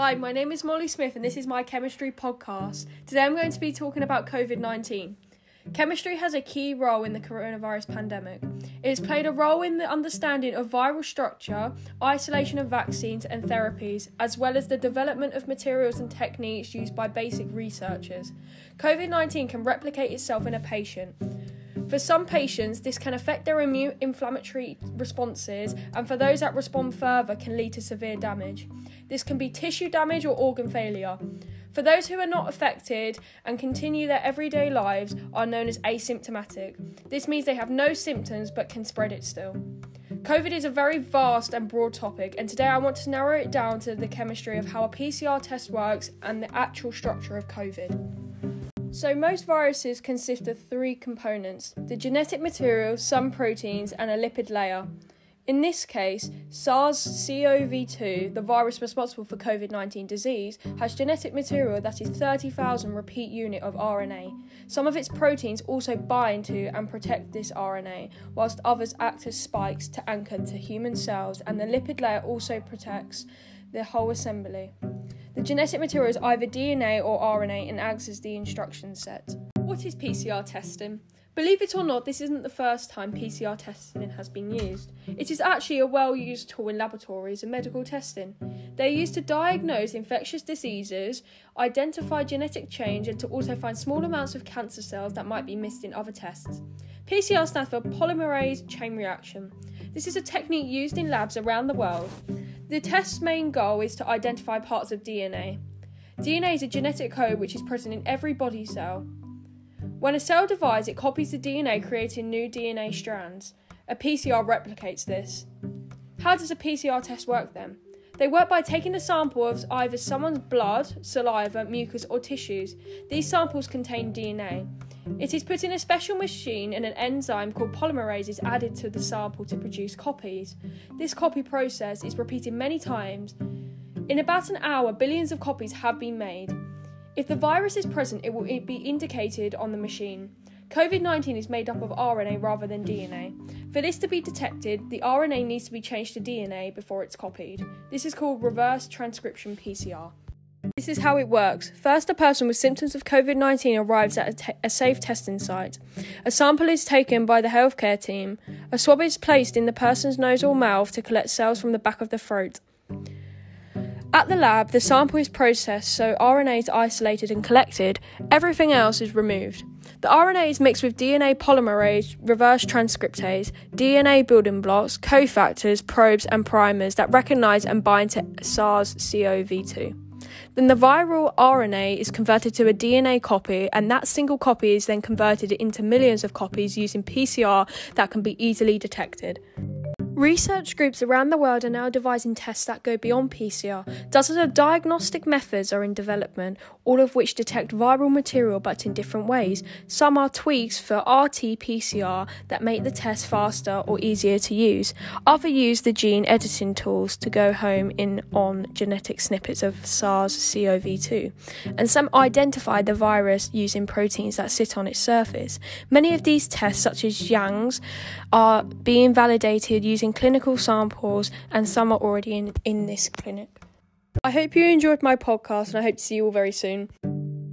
Hi, my name is Molly Smith, and this is my chemistry podcast. Today I'm going to be talking about COVID 19. Chemistry has a key role in the coronavirus pandemic. It has played a role in the understanding of viral structure, isolation of vaccines and therapies, as well as the development of materials and techniques used by basic researchers. COVID 19 can replicate itself in a patient. For some patients, this can affect their immune inflammatory responses, and for those that respond further, can lead to severe damage. This can be tissue damage or organ failure. For those who are not affected and continue their everyday lives, are known as asymptomatic. This means they have no symptoms but can spread it still. COVID is a very vast and broad topic, and today I want to narrow it down to the chemistry of how a PCR test works and the actual structure of COVID. So, most viruses consist of three components the genetic material, some proteins, and a lipid layer. In this case, SARS CoV 2, the virus responsible for COVID 19 disease, has genetic material that is 30,000 repeat unit of RNA. Some of its proteins also bind to and protect this RNA, whilst others act as spikes to anchor to human cells, and the lipid layer also protects the whole assembly. Genetic material is either DNA or RNA and acts as the instruction set. What is PCR testing? Believe it or not, this isn't the first time PCR testing has been used. It is actually a well used tool in laboratories and medical testing. They are used to diagnose infectious diseases, identify genetic change, and to also find small amounts of cancer cells that might be missed in other tests. PCR stands for polymerase chain reaction. This is a technique used in labs around the world. The test's main goal is to identify parts of DNA. DNA is a genetic code which is present in every body cell. When a cell divides, it copies the DNA, creating new DNA strands. A PCR replicates this. How does a PCR test work then? They work by taking a sample of either someone's blood, saliva, mucus, or tissues. These samples contain DNA. It is put in a special machine and an enzyme called polymerase is added to the sample to produce copies. This copy process is repeated many times. In about an hour, billions of copies have been made. If the virus is present, it will be indicated on the machine. COVID 19 is made up of RNA rather than DNA. For this to be detected, the RNA needs to be changed to DNA before it's copied. This is called reverse transcription PCR. This is how it works. First, a person with symptoms of COVID 19 arrives at a, te- a, safe testing site. A sample is taken by the healthcare team. A swab is placed in the person's nose or mouth to collect cells from the back of the throat. At the lab, the sample is processed so RNA is isolated and collected, everything else is removed. The RNA is mixed with DNA polymerase, reverse transcriptase, DNA building blocks, cofactors, probes, and primers that recognize and bind to SARS CoV 2. Then the viral RNA is converted to a DNA copy, and that single copy is then converted into millions of copies using PCR that can be easily detected. Research groups around the world are now devising tests that go beyond PCR. Dozens of diagnostic methods are in development, all of which detect viral material but in different ways. Some are tweaks for RT PCR that make the test faster or easier to use. Others use the gene editing tools to go home in on genetic snippets of SARS-CoV-2. And some identify the virus using proteins that sit on its surface. Many of these tests, such as Yang's, are being validated using clinical samples, and some are already in, in this clinic. I hope you enjoyed my podcast, and I hope to see you all very soon.